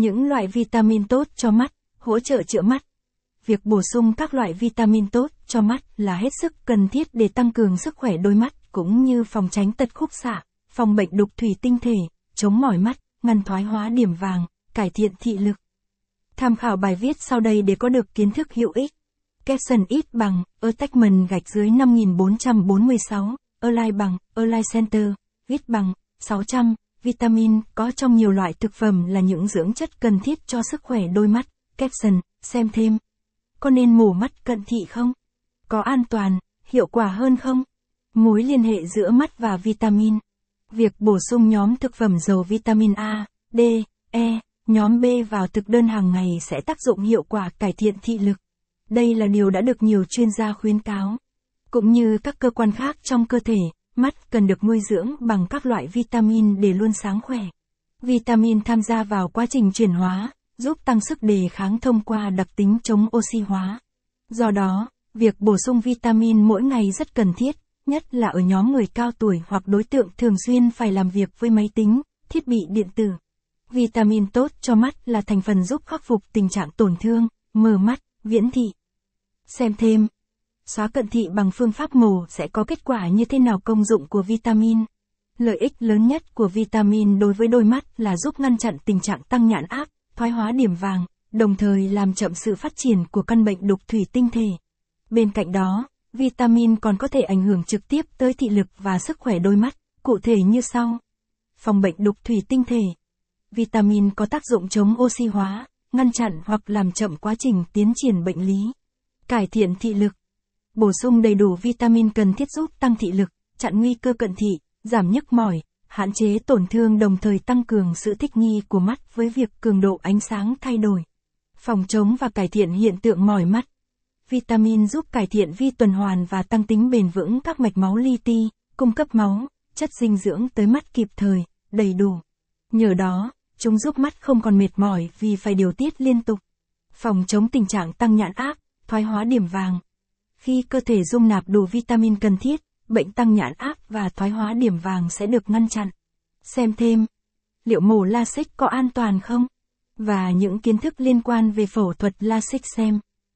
Những loại vitamin tốt cho mắt, hỗ trợ chữa mắt. Việc bổ sung các loại vitamin tốt cho mắt là hết sức cần thiết để tăng cường sức khỏe đôi mắt cũng như phòng tránh tật khúc xạ, phòng bệnh đục thủy tinh thể, chống mỏi mắt, ngăn thoái hóa điểm vàng, cải thiện thị lực. Tham khảo bài viết sau đây để có được kiến thức hữu ích. Capson ít bằng, attachment gạch dưới 5446, Align bằng, Align Center, ít bằng, 600, vitamin có trong nhiều loại thực phẩm là những dưỡng chất cần thiết cho sức khỏe đôi mắt. Capson, xem thêm. Có nên mổ mắt cận thị không? Có an toàn, hiệu quả hơn không? Mối liên hệ giữa mắt và vitamin. Việc bổ sung nhóm thực phẩm giàu vitamin A, D, E, nhóm B vào thực đơn hàng ngày sẽ tác dụng hiệu quả cải thiện thị lực. Đây là điều đã được nhiều chuyên gia khuyến cáo. Cũng như các cơ quan khác trong cơ thể, mắt cần được nuôi dưỡng bằng các loại vitamin để luôn sáng khỏe. Vitamin tham gia vào quá trình chuyển hóa, giúp tăng sức đề kháng thông qua đặc tính chống oxy hóa. Do đó, việc bổ sung vitamin mỗi ngày rất cần thiết, nhất là ở nhóm người cao tuổi hoặc đối tượng thường xuyên phải làm việc với máy tính, thiết bị điện tử. Vitamin tốt cho mắt là thành phần giúp khắc phục tình trạng tổn thương, mờ mắt, viễn thị. Xem thêm. Xóa cận thị bằng phương pháp mổ sẽ có kết quả như thế nào công dụng của vitamin. Lợi ích lớn nhất của vitamin đối với đôi mắt là giúp ngăn chặn tình trạng tăng nhãn áp, thoái hóa điểm vàng, đồng thời làm chậm sự phát triển của căn bệnh đục thủy tinh thể. Bên cạnh đó, vitamin còn có thể ảnh hưởng trực tiếp tới thị lực và sức khỏe đôi mắt, cụ thể như sau. Phòng bệnh đục thủy tinh thể. Vitamin có tác dụng chống oxy hóa, ngăn chặn hoặc làm chậm quá trình tiến triển bệnh lý. Cải thiện thị lực. Bổ sung đầy đủ vitamin cần thiết giúp tăng thị lực, chặn nguy cơ cận thị, giảm nhức mỏi, hạn chế tổn thương đồng thời tăng cường sự thích nghi của mắt với việc cường độ ánh sáng thay đổi. Phòng chống và cải thiện hiện tượng mỏi mắt. Vitamin giúp cải thiện vi tuần hoàn và tăng tính bền vững các mạch máu li ti, cung cấp máu, chất dinh dưỡng tới mắt kịp thời, đầy đủ. Nhờ đó, chúng giúp mắt không còn mệt mỏi vì phải điều tiết liên tục. Phòng chống tình trạng tăng nhãn áp, thoái hóa điểm vàng. Khi cơ thể dung nạp đủ vitamin cần thiết, bệnh tăng nhãn áp và thoái hóa điểm vàng sẽ được ngăn chặn. Xem thêm. Liệu mổ LASIK có an toàn không? Và những kiến thức liên quan về phẫu thuật LASIK xem.